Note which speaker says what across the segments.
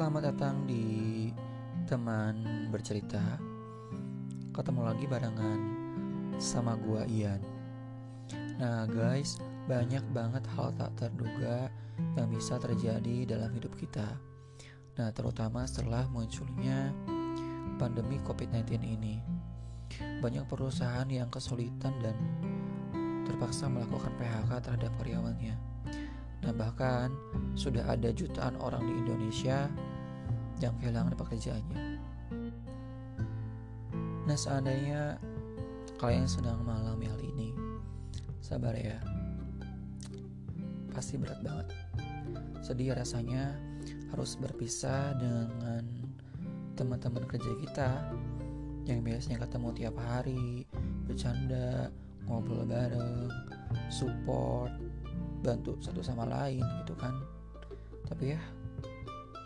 Speaker 1: Selamat datang di teman bercerita. Ketemu lagi barengan sama gua Ian. Nah, guys, banyak banget hal tak terduga yang bisa terjadi dalam hidup kita. Nah, terutama setelah munculnya pandemi COVID-19 ini. Banyak perusahaan yang kesulitan dan terpaksa melakukan PHK terhadap karyawannya. Nah, bahkan sudah ada jutaan orang di Indonesia yang kehilangan pekerjaannya. Nah, seandainya kalian sedang mengalami hal ini, sabar ya. Pasti berat banget. Sedih rasanya harus berpisah dengan teman-teman kerja kita yang biasanya ketemu tiap hari, bercanda, ngobrol bareng, support, bantu satu sama lain gitu kan. Tapi ya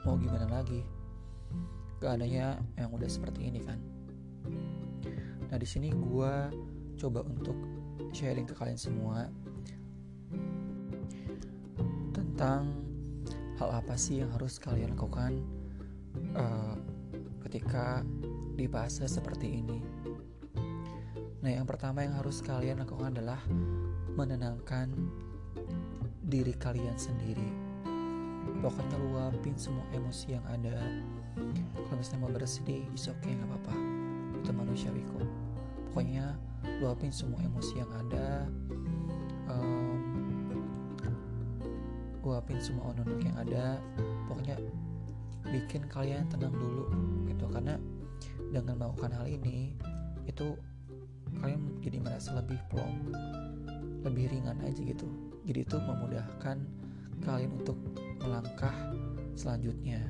Speaker 1: mau gimana lagi? Keadaannya yang udah seperti ini kan. Nah di sini gue coba untuk sharing ke kalian semua tentang hal apa sih yang harus kalian lakukan uh, ketika di fase seperti ini. Nah yang pertama yang harus kalian lakukan adalah menenangkan diri kalian sendiri. Pokoknya luapin semua emosi yang ada. Kalau misalnya mau bersedih is okay nggak apa-apa. Itu manusiawi kok. Pokoknya luapin semua emosi yang ada. Um, luapin semua ononok yang ada. Pokoknya bikin kalian tenang dulu gitu. Karena dengan melakukan hal ini itu kalian jadi merasa lebih plong lebih ringan aja gitu. Jadi itu memudahkan kalian untuk melangkah selanjutnya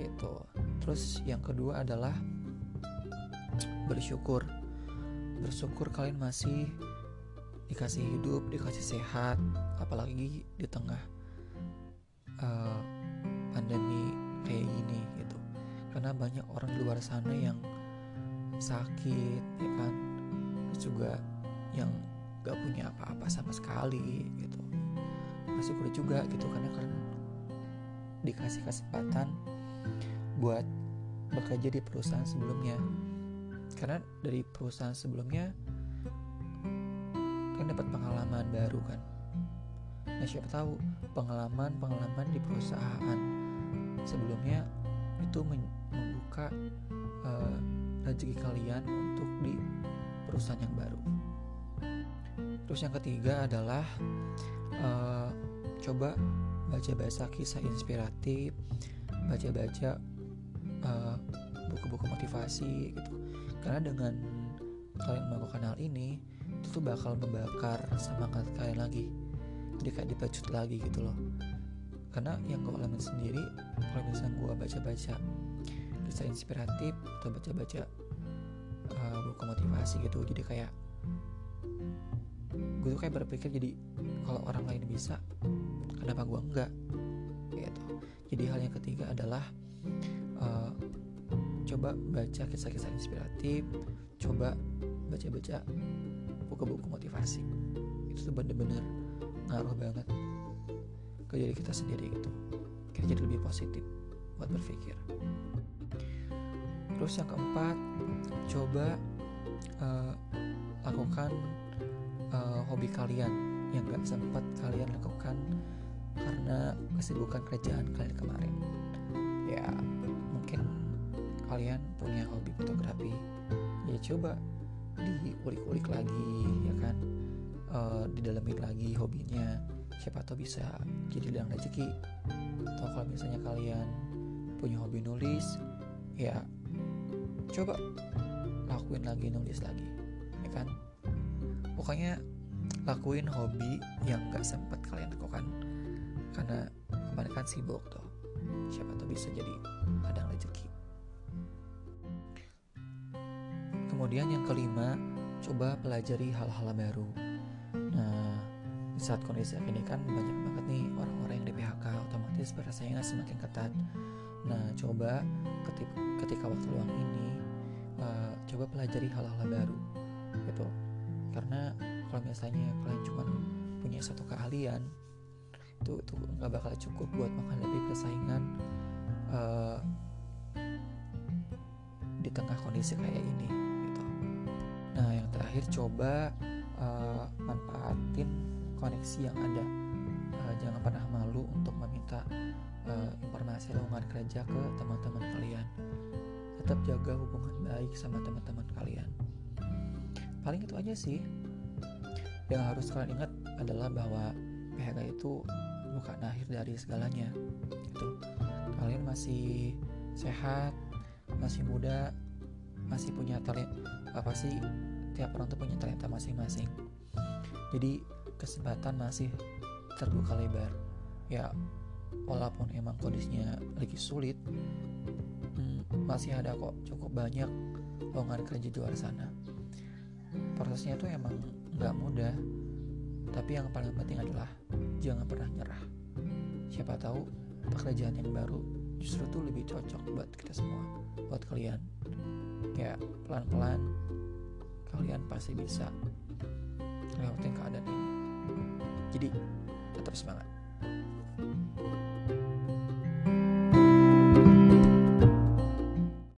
Speaker 1: gitu. Terus yang kedua adalah bersyukur. Bersyukur kalian masih dikasih hidup dikasih sehat apalagi di tengah uh, pandemi kayak gini gitu. Karena banyak orang di luar sana yang sakit ya kan? Terus juga yang gak punya apa-apa sama sekali gitu. Bersyukur juga gitu karena kan dikasih kesempatan buat bekerja di perusahaan sebelumnya. Karena dari perusahaan sebelumnya kan dapat pengalaman baru kan. Nah siapa tahu pengalaman pengalaman di perusahaan sebelumnya itu membuka uh, rezeki kalian untuk di perusahaan yang baru. Terus yang ketiga adalah uh, coba baca-baca kisah inspiratif baca-baca eh, buku-buku motivasi gitu. Karena dengan kalian melakukan hal ini itu tuh bakal membakar semangat kalian lagi. Jadi kayak dipacut lagi gitu loh. Karena yang gue alami sendiri kalau misalnya gue baca-baca kisah inspiratif atau baca-baca uh, buku motivasi gitu jadi kayak gue tuh kayak berpikir jadi kalau orang lain bisa kenapa gue enggak? Gitu. Jadi hal yang ketiga adalah uh, coba baca kisah-kisah inspiratif coba baca-baca buku-buku motivasi. Itu tuh bener-bener ngaruh banget ke diri kita sendiri gitu. Kita jadi lebih positif buat berpikir. Terus yang keempat coba uh, lakukan uh, hobi kalian yang gak sempat kalian lakukan karena kesibukan kerjaan kalian kemarin. Ya mungkin kalian punya hobi fotografi. Ya coba diulik-ulik lagi ya kan? Uh, didalamin lagi hobinya. Siapa tahu bisa jadi ladang rezeki. Atau kalau misalnya kalian punya hobi nulis ya coba lakuin lagi nulis lagi ya kan? Pokoknya lakuin hobi yang gak sempat kalian lakukan karena kemarin kan sibuk tuh. Siapa tuh bisa jadi ladang rezeki. Kemudian yang kelima coba pelajari hal-hal baru. Nah di saat kondisi ini kan banyak banget nih orang-orang yang di PHK otomatis persaingan semakin ketat. Nah coba ketika, ketika waktu luang ini uh, coba pelajari hal-hal baru gitu. Karena kalau misalnya kalian cuma punya satu keahlian itu itu nggak bakal cukup buat menghadapi persaingan uh, di tengah kondisi kayak ini gitu. Nah yang terakhir coba uh, manfaatin koneksi yang ada. Uh, jangan pernah malu untuk meminta uh, informasi lowongan kerja ke teman-teman kalian. Tetap jaga hubungan baik sama teman-teman kalian. Paling itu aja sih. Yang harus kalian ingat adalah bahwa PHK itu bukan akhir dari segalanya gitu. Kalian masih sehat masih muda masih punya talent apa sih tiap orang tuh punya talenta masing-masing. Jadi kesempatan masih terbuka lebar. Ya walaupun emang kondisinya lagi sulit hmm, masih ada kok cukup banyak lowongan kerja di luar sana. Prosesnya tuh emang nggak mudah tapi yang paling penting adalah jangan pernah nyerah. Siapa tahu pekerjaan yang baru justru tuh lebih cocok buat kita semua buat kalian. Ya pelan-pelan kalian pasti bisa lewatin keadaan ini. Jadi tetap semangat